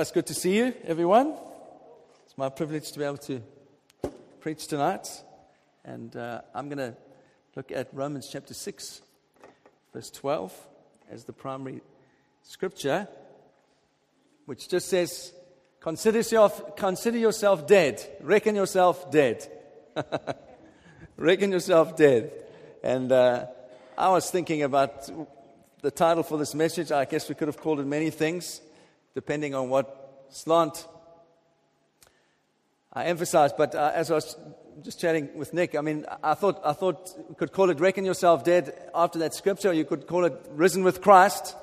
Well, it's good to see you, everyone. It's my privilege to be able to preach tonight. And uh, I'm going to look at Romans chapter 6, verse 12, as the primary scripture, which just says, Consider yourself, consider yourself dead. Reckon yourself dead. Reckon yourself dead. And uh, I was thinking about the title for this message. I guess we could have called it many things depending on what slant I emphasize. But uh, as I was just chatting with Nick, I mean, I thought, I thought you could call it reckon yourself dead after that scripture, you could call it risen with Christ.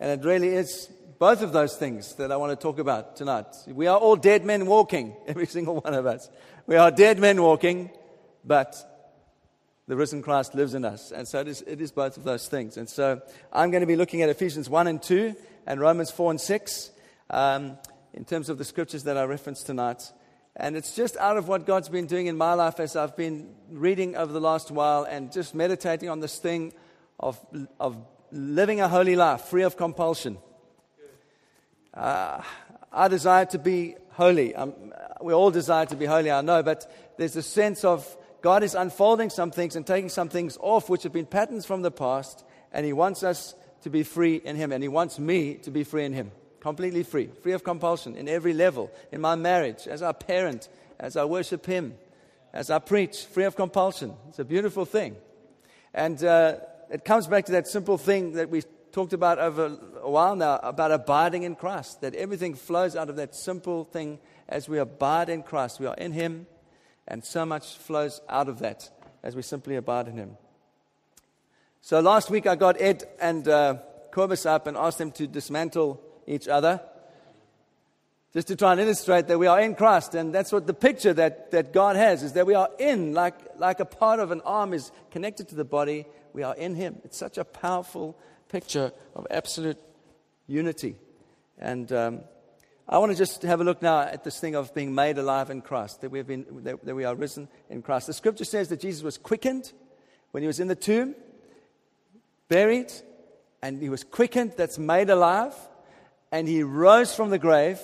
And it really is both of those things that I want to talk about tonight. We are all dead men walking, every single one of us. We are dead men walking, but the risen Christ lives in us. And so it is, it is both of those things. And so I'm going to be looking at Ephesians 1 and 2 and Romans 4 and 6 um, in terms of the scriptures that I referenced tonight. And it's just out of what God's been doing in my life as I've been reading over the last while and just meditating on this thing of, of living a holy life, free of compulsion. Uh, I desire to be holy. Um, we all desire to be holy, I know, but there's a sense of God is unfolding some things and taking some things off which have been patterns from the past, and He wants us to be free in Him, and He wants me to be free in Him. Completely free, free of compulsion in every level, in my marriage, as I parent, as I worship Him, as I preach, free of compulsion. It's a beautiful thing. And uh, it comes back to that simple thing that we talked about over a while now about abiding in Christ, that everything flows out of that simple thing as we abide in Christ. We are in Him, and so much flows out of that as we simply abide in Him. So last week I got Ed and uh, Corbus up and asked them to dismantle each other just to try and illustrate that we are in Christ. And that's what the picture that, that God has is that we are in, like, like a part of an arm is connected to the body, we are in Him. It's such a powerful picture of absolute unity. And um, I want to just have a look now at this thing of being made alive in Christ, that, we've been, that, that we are risen in Christ. The scripture says that Jesus was quickened when he was in the tomb buried, and he was quickened, that's made alive, and he rose from the grave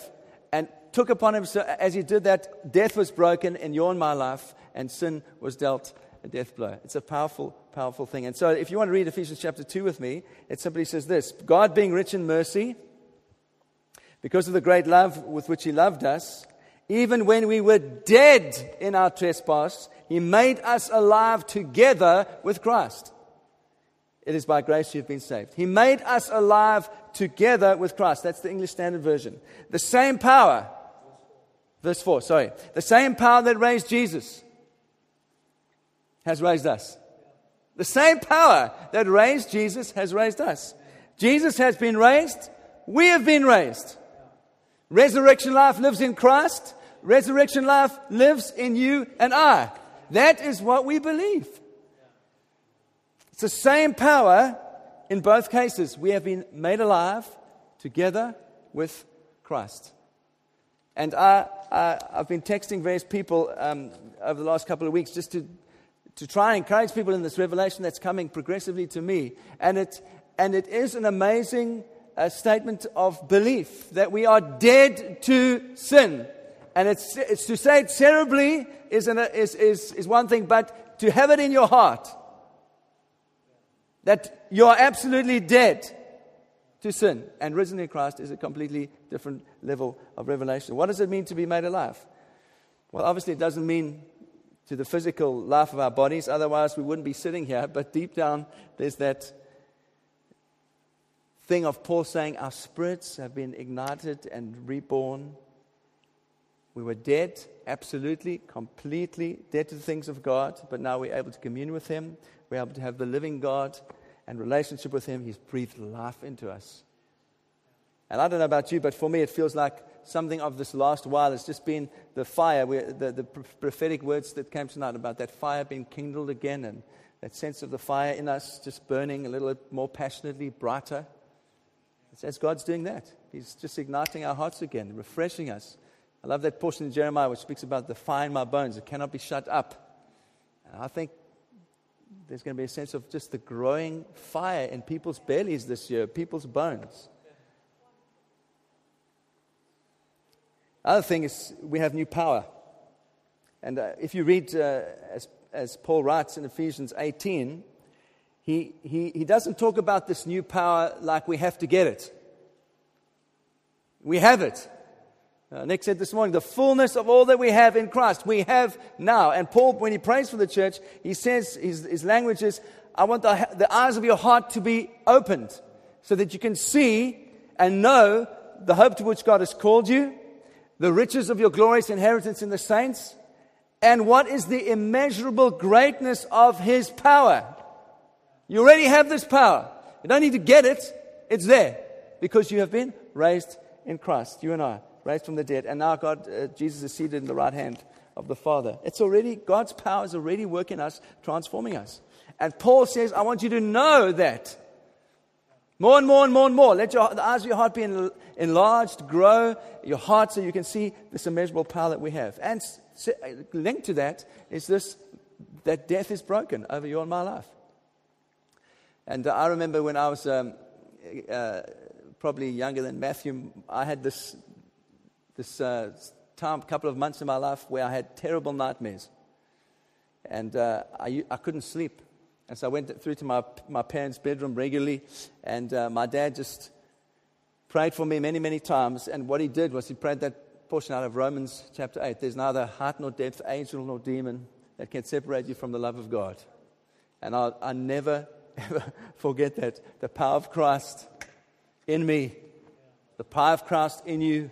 and took upon him, so as he did that, death was broken in your and my life, and sin was dealt a death blow. It's a powerful, powerful thing. And so, if you want to read Ephesians chapter 2 with me, it simply says this God being rich in mercy, because of the great love with which he loved us, even when we were dead in our trespass, he made us alive together with Christ. It is by grace you've been saved. He made us alive together with Christ. That's the English Standard Version. The same power, verse 4, sorry, the same power that raised Jesus has raised us. The same power that raised Jesus has raised us. Jesus has been raised, we have been raised. Resurrection life lives in Christ, resurrection life lives in you and I. That is what we believe. It's the same power in both cases. We have been made alive together with Christ. And I, I, have been texting various people um, over the last couple of weeks just to, to try and encourage people in this revelation that's coming progressively to me. And it, and it is an amazing uh, statement of belief that we are dead to sin. And it's, it's to say it cerebrally is, an, is, is, is one thing, but to have it in your heart that you are absolutely dead to sin and risen in Christ is a completely different level of revelation. What does it mean to be made alive? Well, obviously, it doesn't mean to the physical life of our bodies, otherwise, we wouldn't be sitting here. But deep down, there's that thing of Paul saying our spirits have been ignited and reborn. We were dead, absolutely, completely dead to the things of God, but now we're able to commune with Him. We're able to have the living God and relationship with Him, He's breathed life into us. And I don't know about you, but for me, it feels like something of this last while has just been the fire, the, the prophetic words that came tonight about that fire being kindled again and that sense of the fire in us just burning a little more passionately, brighter. As God's doing that. He's just igniting our hearts again, refreshing us. I love that portion in Jeremiah which speaks about the fire in my bones. It cannot be shut up. And I think there's going to be a sense of just the growing fire in people's bellies this year, people's bones. Other thing is we have new power. And uh, if you read, uh, as, as Paul writes in Ephesians 18, he, he, he doesn't talk about this new power like we have to get it. We have it. Uh, Nick said this morning, the fullness of all that we have in Christ, we have now. And Paul, when he prays for the church, he says, his, his language is, I want the, the eyes of your heart to be opened so that you can see and know the hope to which God has called you, the riches of your glorious inheritance in the saints, and what is the immeasurable greatness of his power. You already have this power. You don't need to get it. It's there because you have been raised in Christ. You and I, raised from the dead. And now God, uh, Jesus is seated in the right hand of the Father. It's already, God's power is already working us, transforming us. And Paul says, I want you to know that. More and more and more and more. Let your, the eyes of your heart be enlarged, grow your heart so you can see this immeasurable power that we have. And linked to that is this that death is broken over your and my life. And I remember when I was um, uh, probably younger than Matthew, I had this, this uh, time, couple of months in my life where I had terrible nightmares. And uh, I, I couldn't sleep. And so I went through to my, my parents' bedroom regularly, and uh, my dad just prayed for me many, many times. And what he did was he prayed that portion out of Romans chapter 8 There's neither height nor depth, angel nor demon that can separate you from the love of God. And I, I never, ever forget that. The power of Christ in me, the power of Christ in you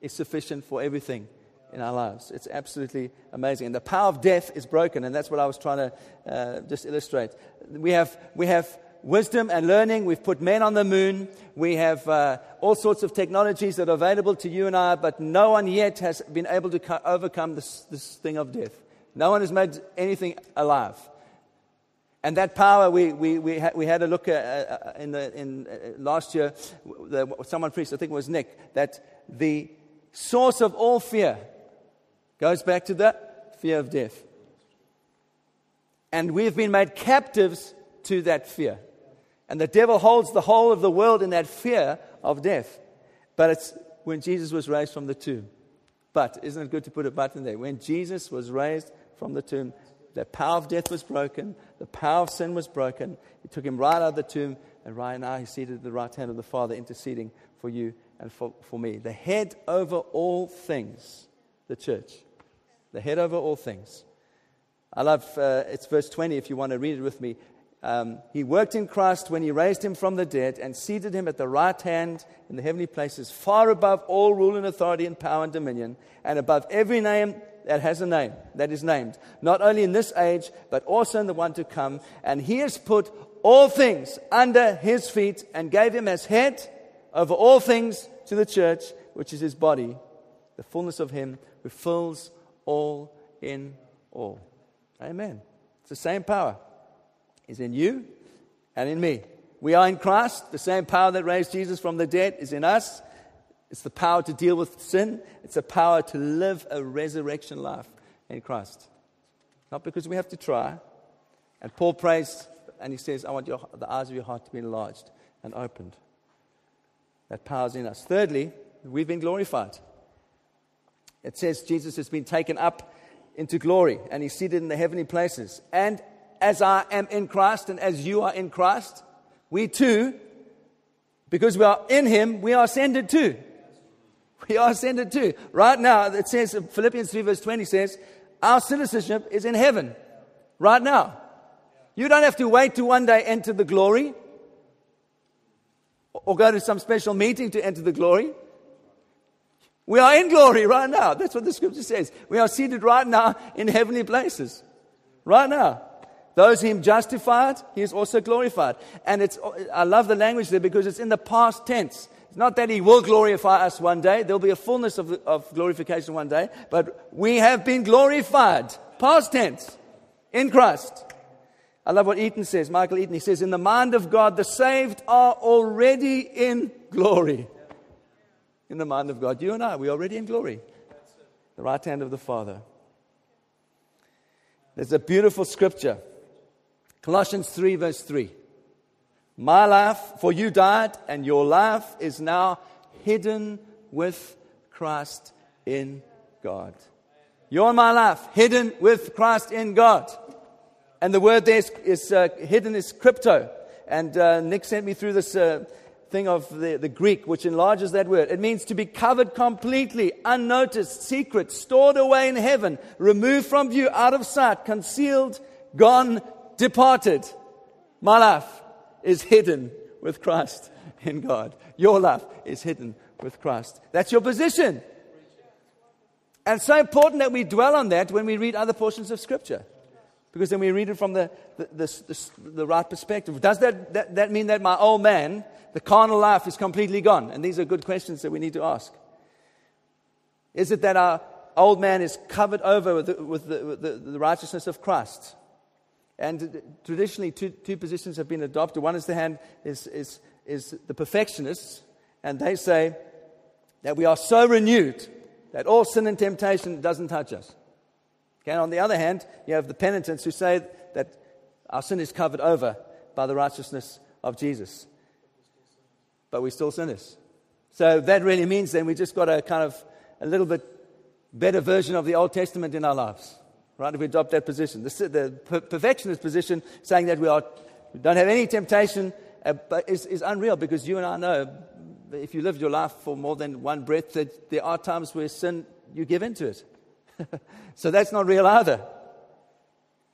is sufficient for everything in our lives. It's absolutely amazing. And the power of death is broken, and that's what I was trying to uh, just illustrate. We have, we have wisdom and learning. We've put men on the moon. We have uh, all sorts of technologies that are available to you and I, but no one yet has been able to co- overcome this, this thing of death. No one has made anything alive. And that power, we, we, we, ha- we had a look at, uh, uh, in, the, in uh, last year, the, someone preached, I think it was Nick, that the source of all fear Goes back to the fear of death. And we've been made captives to that fear. And the devil holds the whole of the world in that fear of death. But it's when Jesus was raised from the tomb. But, isn't it good to put a button there? When Jesus was raised from the tomb, the power of death was broken, the power of sin was broken. He took him right out of the tomb, and right now he's seated at the right hand of the Father, interceding for you and for, for me. The head over all things, the church the head over all things. I love, uh, it's verse 20 if you want to read it with me. Um, he worked in Christ when he raised him from the dead and seated him at the right hand in the heavenly places, far above all rule and authority and power and dominion, and above every name that has a name, that is named, not only in this age, but also in the one to come. And he has put all things under his feet and gave him as head over all things to the church, which is his body, the fullness of him who fills all in all. Amen. It's the same power. Is in you and in me. We are in Christ. The same power that raised Jesus from the dead is in us. It's the power to deal with sin. It's the power to live a resurrection life in Christ. Not because we have to try. And Paul prays and he says, I want your, the eyes of your heart to be enlarged and opened. That power is in us. Thirdly, we've been glorified. It says Jesus has been taken up into glory and he's seated in the heavenly places. And as I am in Christ and as you are in Christ, we too, because we are in him, we are ascended too. We are ascended too. Right now, it says, Philippians 3 verse 20 says, our citizenship is in heaven. Right now. You don't have to wait to one day enter the glory or go to some special meeting to enter the glory. We are in glory right now. That's what the scripture says. We are seated right now in heavenly places. Right now. Those him justified, he is also glorified. And it's, I love the language there because it's in the past tense. It's not that he will glorify us one day. There'll be a fullness of, of glorification one day. But we have been glorified. Past tense. In Christ. I love what Eaton says, Michael Eaton. He says, In the mind of God, the saved are already in glory in the mind of God. You and I, we're already in glory. The right hand of the Father. There's a beautiful scripture. Colossians 3, verse 3. My life, for you died, and your life is now hidden with Christ in God. You're my life, hidden with Christ in God. And the word there is, is uh, hidden is crypto. And uh, Nick sent me through this uh, thing of the, the Greek, which enlarges that word. It means to be covered completely, unnoticed, secret, stored away in heaven, removed from view, out of sight, concealed, gone, departed. My life is hidden with Christ in God. Your life is hidden with Christ. That's your position. And so important that we dwell on that when we read other portions of Scripture. Because then we read it from the, the, the, the, the right perspective. Does that, that, that mean that my old man, the carnal life, is completely gone? And these are good questions that we need to ask. Is it that our old man is covered over with the, with the, with the, the righteousness of Christ? And traditionally, two, two positions have been adopted. One is the hand is, is, is the perfectionists, and they say that we are so renewed that all sin and temptation doesn't touch us. Okay, on the other hand, you have the penitents who say that our sin is covered over by the righteousness of Jesus. But we're still sinners. So that really means then we just got a kind of a little bit better version of the Old Testament in our lives. Right? If we adopt that position. The, the perfectionist position, saying that we, are, we don't have any temptation, uh, but is, is unreal because you and I know if you lived your life for more than one breath, that there are times where sin, you give into it. so that's not real either.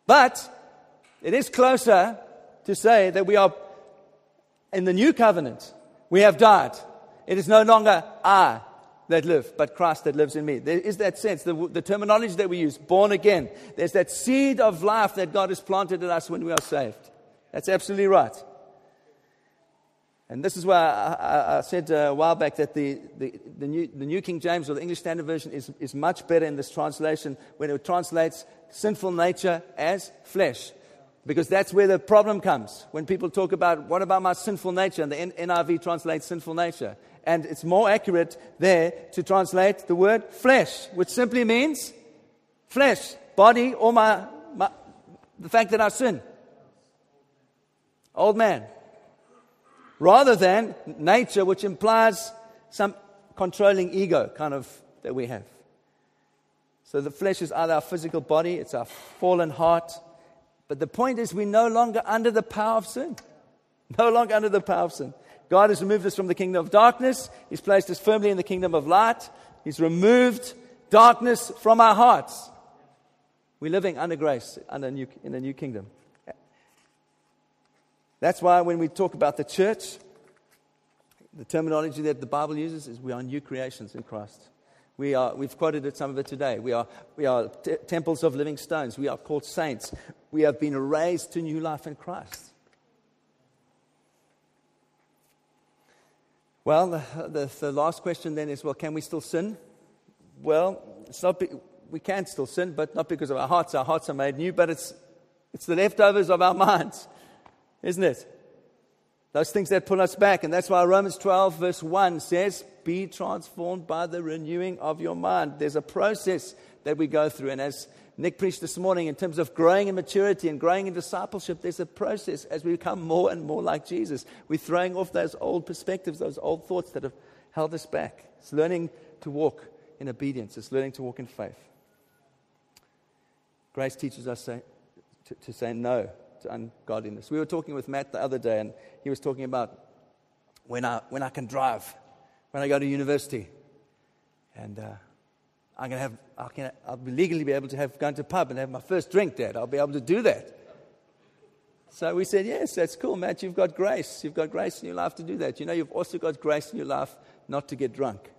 But it is closer to say that we are in the new covenant. We have died. It is no longer I that live, but Christ that lives in me. There is that sense, the, the terminology that we use, born again. There's that seed of life that God has planted in us when we are saved. That's absolutely right. And this is why I, I, I said uh, a while back that the, the, the, New, the New King James or the English Standard Version is, is much better in this translation when it translates sinful nature as flesh. Because that's where the problem comes. When people talk about, what about my sinful nature? And the NIV translates sinful nature. And it's more accurate there to translate the word flesh, which simply means flesh, body, or my, my the fact that I sin. Old man rather than nature, which implies some controlling ego kind of that we have. So the flesh is either our physical body, it's our fallen heart. But the point is, we're no longer under the power of sin. No longer under the power of sin. God has removed us from the kingdom of darkness. He's placed us firmly in the kingdom of light. He's removed darkness from our hearts. We're living under grace under new, in a new kingdom. That's why when we talk about the church, the terminology that the Bible uses is we are new creations in Christ. We are, we've quoted it, some of it today. We are, we are t- temples of living stones. We are called saints. We have been raised to new life in Christ. Well, the, the, the last question then is well, can we still sin? Well, it's not be, we can still sin, but not because of our hearts. Our hearts are made new, but it's, it's the leftovers of our minds isn't it? Those things that pull us back. And that's why Romans 12, verse 1 says, Be transformed by the renewing of your mind. There's a process that we go through. And as Nick preached this morning, in terms of growing in maturity and growing in discipleship, there's a process as we become more and more like Jesus. We're throwing off those old perspectives, those old thoughts that have held us back. It's learning to walk in obedience, it's learning to walk in faith. Grace teaches us to, to, to say no to ungodliness. We were talking with Matt the other day, and he was talking about when I, when I can drive, when I go to university. And uh, I'm gonna have, I can, I'll legally be able to have gone to pub and have my first drink, Dad. I'll be able to do that. So we said, Yes, that's cool, Matt. You've got grace. You've got grace in your life to do that. You know, you've also got grace in your life not to get drunk.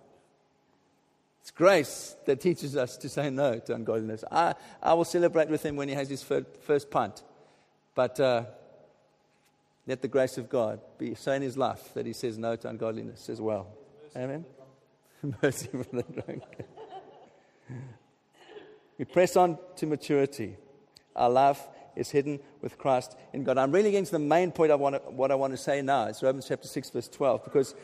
It's grace that teaches us to say no to ungodliness. I, I will celebrate with him when he has his first, first punt. But uh, let the grace of God be so in his life that he says no to ungodliness as well. Amen. Mercy for the drunk. we press on to maturity. Our life is hidden with Christ in God. I'm really getting to the main point of what I want to say now. It's Romans chapter 6, verse 12. Because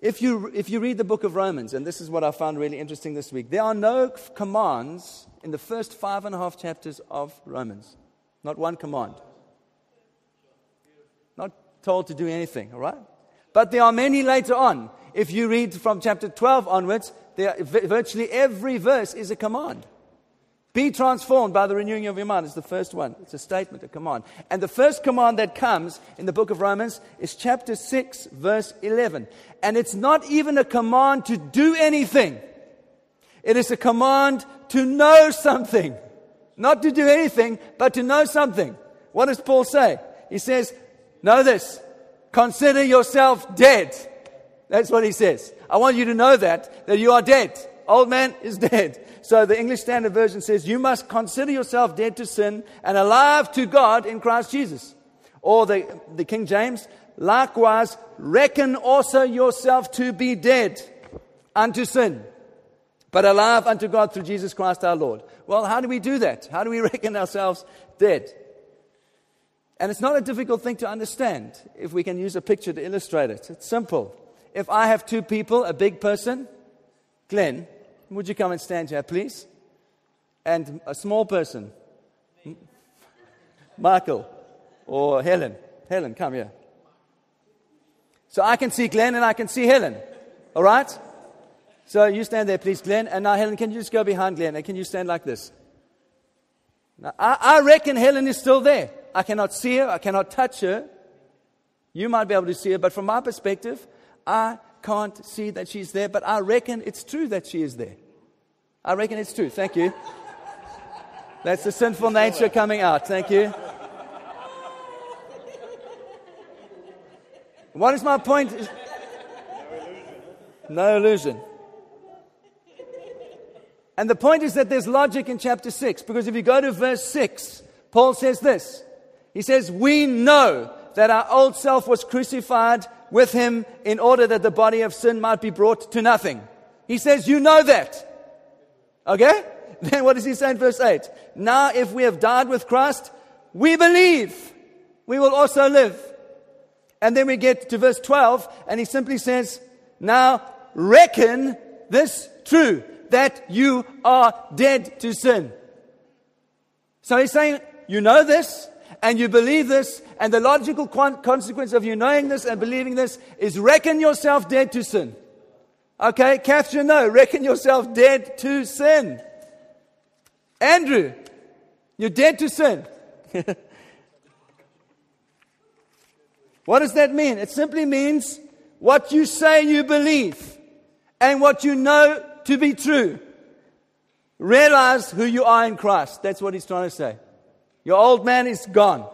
if you, if you read the book of Romans, and this is what I found really interesting this week, there are no commands in the first five and a half chapters of Romans. Not one command Not told to do anything, all right? But there are many later on. If you read from chapter 12 onwards, there, virtually every verse is a command. Be transformed by the renewing of your mind is the first one. It's a statement, a command. And the first command that comes in the book of Romans is chapter 6, verse 11. And it's not even a command to do anything. It is a command to know something. Not to do anything, but to know something. What does Paul say? He says, Know this. Consider yourself dead. That's what he says. I want you to know that, that you are dead. Old man is dead. So the English Standard Version says, You must consider yourself dead to sin and alive to God in Christ Jesus. Or the, the King James, likewise, reckon also yourself to be dead unto sin, but alive unto God through Jesus Christ our Lord. Well, how do we do that? How do we reckon ourselves dead? And it's not a difficult thing to understand if we can use a picture to illustrate it. It's simple. If I have two people, a big person, Glenn, would you come and stand here, please? And a small person, Michael or Helen. Helen, come here. So I can see Glenn and I can see Helen. All right? So you stand there, please, Glenn. And now, Helen, can you just go behind Glenn? And can you stand like this? Now, I, I reckon Helen is still there. I cannot see her. I cannot touch her. You might be able to see her, but from my perspective, I can't see that she's there, but I reckon it's true that she is there. I reckon it's true. Thank you. That's the sinful nature coming out. Thank you. What is my point? No illusion. And the point is that there's logic in chapter 6, because if you go to verse 6, Paul says this. He says, We know that our old self was crucified with him in order that the body of sin might be brought to nothing. He says, You know that. Okay? Then what does he say in verse 8? Now, if we have died with Christ, we believe we will also live. And then we get to verse 12, and he simply says, Now reckon this true, that you are dead to sin. So he's saying, You know this, and you believe this, and the logical consequence of you knowing this and believing this is reckon yourself dead to sin. Okay, Catherine, no, reckon yourself dead to sin. Andrew, you're dead to sin. what does that mean? It simply means what you say you believe and what you know to be true. Realize who you are in Christ. That's what he's trying to say. Your old man is gone.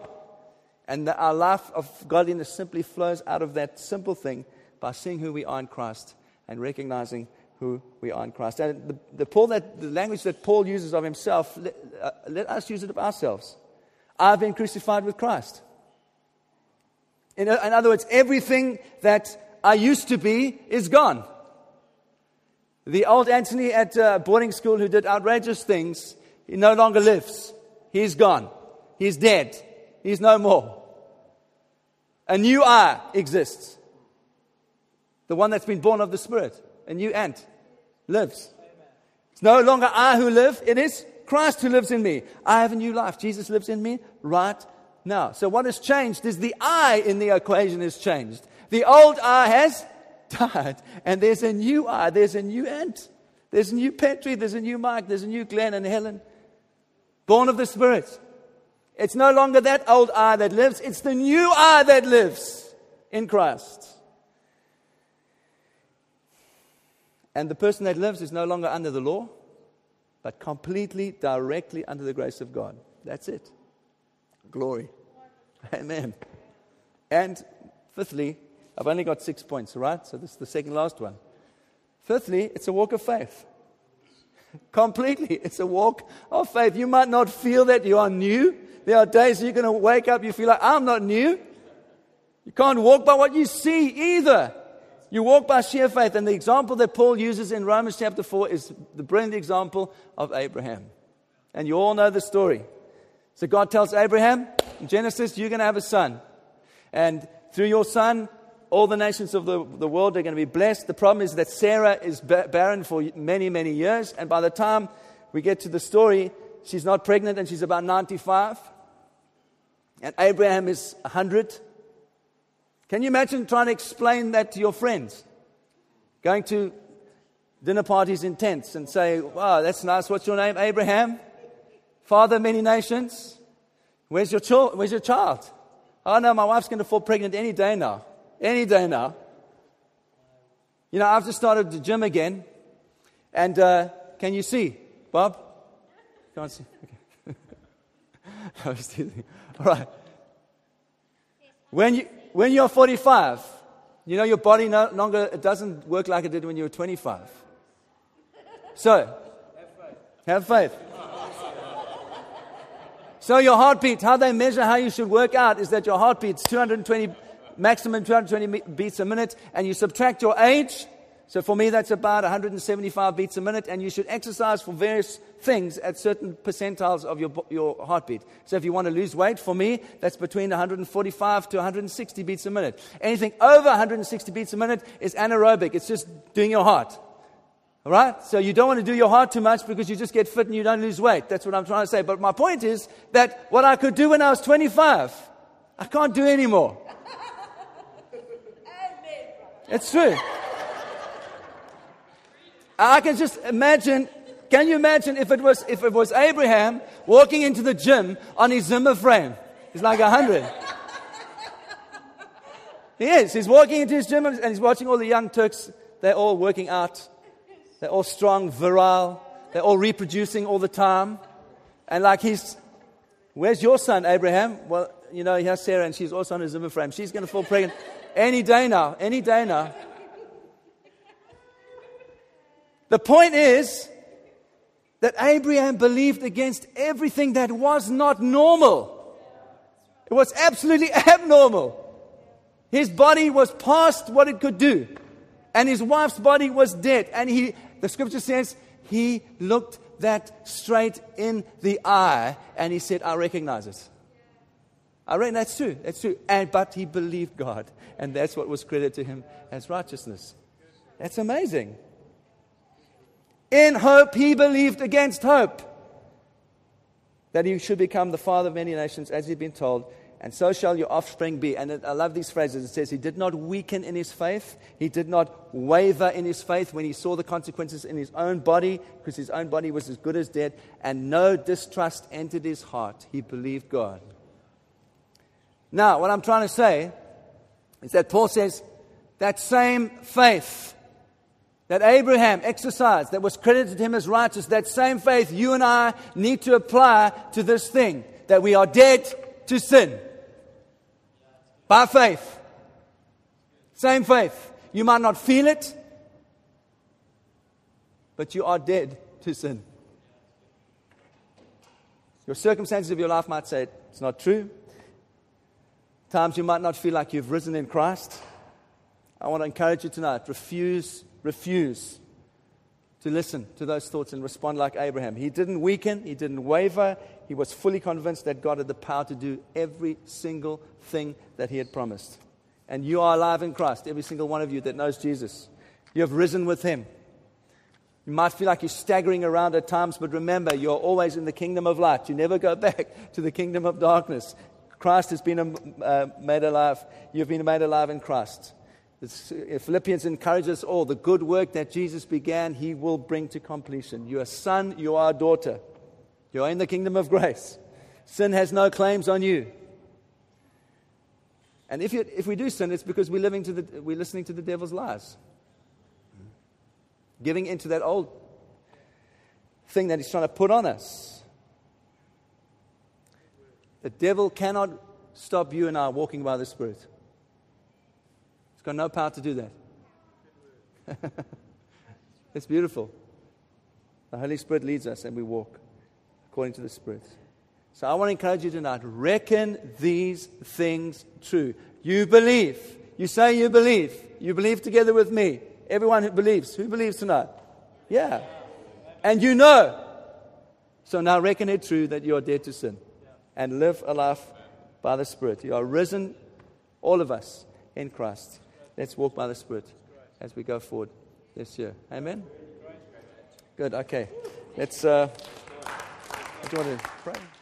And the, our life of godliness simply flows out of that simple thing by seeing who we are in Christ and recognizing who we are in Christ. And the, the, Paul that, the language that Paul uses of himself, let, uh, let us use it of ourselves. I've been crucified with Christ. In, in other words, everything that I used to be is gone. The old Anthony at uh, boarding school who did outrageous things, he no longer lives. He's gone. He's dead. He's no more. A new I exists. The one that's been born of the Spirit. A new ant lives. It's no longer I who live, it is Christ who lives in me. I have a new life. Jesus lives in me right now. So what has changed is the I in the equation has changed. The old I has died, and there's a new I, there's a new ant. There's a new Petri, there's a new Mike, there's a new Glenn and Helen. Born of the Spirit. It's no longer that old I that lives, it's the new I that lives in Christ. And the person that lives is no longer under the law, but completely, directly under the grace of God. That's it. Glory. Amen. And fifthly, I've only got six points, right? So this is the second last one. Fifthly, it's a walk of faith. Completely. It's a walk of faith. You might not feel that you are new. There are days you're going to wake up, you feel like, I'm not new. You can't walk by what you see either. You walk by sheer faith. And the example that Paul uses in Romans chapter 4 is the brilliant example of Abraham. And you all know the story. So God tells Abraham, in Genesis, you're going to have a son. And through your son, all the nations of the, the world are going to be blessed. The problem is that Sarah is barren for many, many years. And by the time we get to the story, she's not pregnant and she's about 95. And Abraham is 100. Can you imagine trying to explain that to your friends? going to dinner parties in tents and say, Wow, that's nice. What's your name? Abraham? Father of many nations? Where's your, chil- where's your child? Oh, no, my wife's going to fall pregnant any day now. Any day now. You know, I've just started the gym again. And uh, can you see, Bob? Can't see. Okay. I was teasing. All right. When, you, when you're 45, you know your body no longer it doesn't work like it did when you were 25. So, have faith. So your heartbeat, how they measure how you should work out is that your heartbeat's 220, maximum 220 beats a minute, and you subtract your age. So for me, that's about 175 beats a minute, and you should exercise for various things at certain percentiles of your, your heartbeat. So if you want to lose weight, for me, that's between 145 to 160 beats a minute. Anything over 160 beats a minute is anaerobic. It's just doing your heart. All right? So you don't want to do your heart too much because you just get fit and you don't lose weight. That's what I'm trying to say. But my point is that what I could do when I was 25, I can't do anymore. It's true. I can just imagine. Can you imagine if it was if it was Abraham walking into the gym on his Zimmer frame? He's like a hundred. He is. He's walking into his gym and he's watching all the young Turks. They're all working out they're all strong, virile. They're all reproducing all the time. And like he's, where's your son, Abraham? Well, you know, he has Sarah and she's also on a Zimmer frame. She's going to fall pregnant any day now, any day now. The point is that Abraham believed against everything that was not normal. It was absolutely abnormal. His body was past what it could do. And his wife's body was dead. And he the scripture says he looked that straight in the eye and he said, I recognize it. I reckon that's true. That's true. And but he believed God, and that's what was credited to him as righteousness. That's amazing. In hope, he believed against hope that he should become the father of many nations, as he'd been told and so shall your offspring be. And I love these phrases. It says, He did not weaken in his faith. He did not waver in his faith when he saw the consequences in his own body, because his own body was as good as dead. And no distrust entered his heart. He believed God. Now, what I'm trying to say is that Paul says that same faith that Abraham exercised, that was credited to him as righteous, that same faith you and I need to apply to this thing that we are dead to sin by faith. Same faith. You might not feel it, but you are dead to sin. Your circumstances of your life might say it's not true. Times you might not feel like you've risen in Christ. I want to encourage you tonight refuse, refuse to listen to those thoughts and respond like Abraham. He didn't weaken, he didn't waver, he was fully convinced that God had the power to do every single thing that he had promised. And you are alive in Christ, every single one of you that knows Jesus. You have risen with him. You might feel like you're staggering around at times, but remember, you're always in the kingdom of light. You never go back to the kingdom of darkness. Christ has been uh, made alive. You've been made alive in Christ. Philippians encourages us all the good work that Jesus began, he will bring to completion. You are son, you are daughter. You are in the kingdom of grace. Sin has no claims on you. And if, you, if we do sin, it's because we're, living to the, we're listening to the devil's lies, giving into that old thing that he's trying to put on us. The devil cannot stop you and I walking by the Spirit. It's got no power to do that. it's beautiful. The Holy Spirit leads us and we walk according to the Spirit. So I want to encourage you tonight reckon these things true. You believe. You say you believe. You believe together with me. Everyone who believes. Who believes tonight? Yeah. And you know. So now reckon it true that you are dead to sin and live a life by the Spirit. You are risen, all of us, in Christ. Let's walk by the Spirit as we go forward this year. Amen? Good. Okay. Let's. Uh, do you want to pray?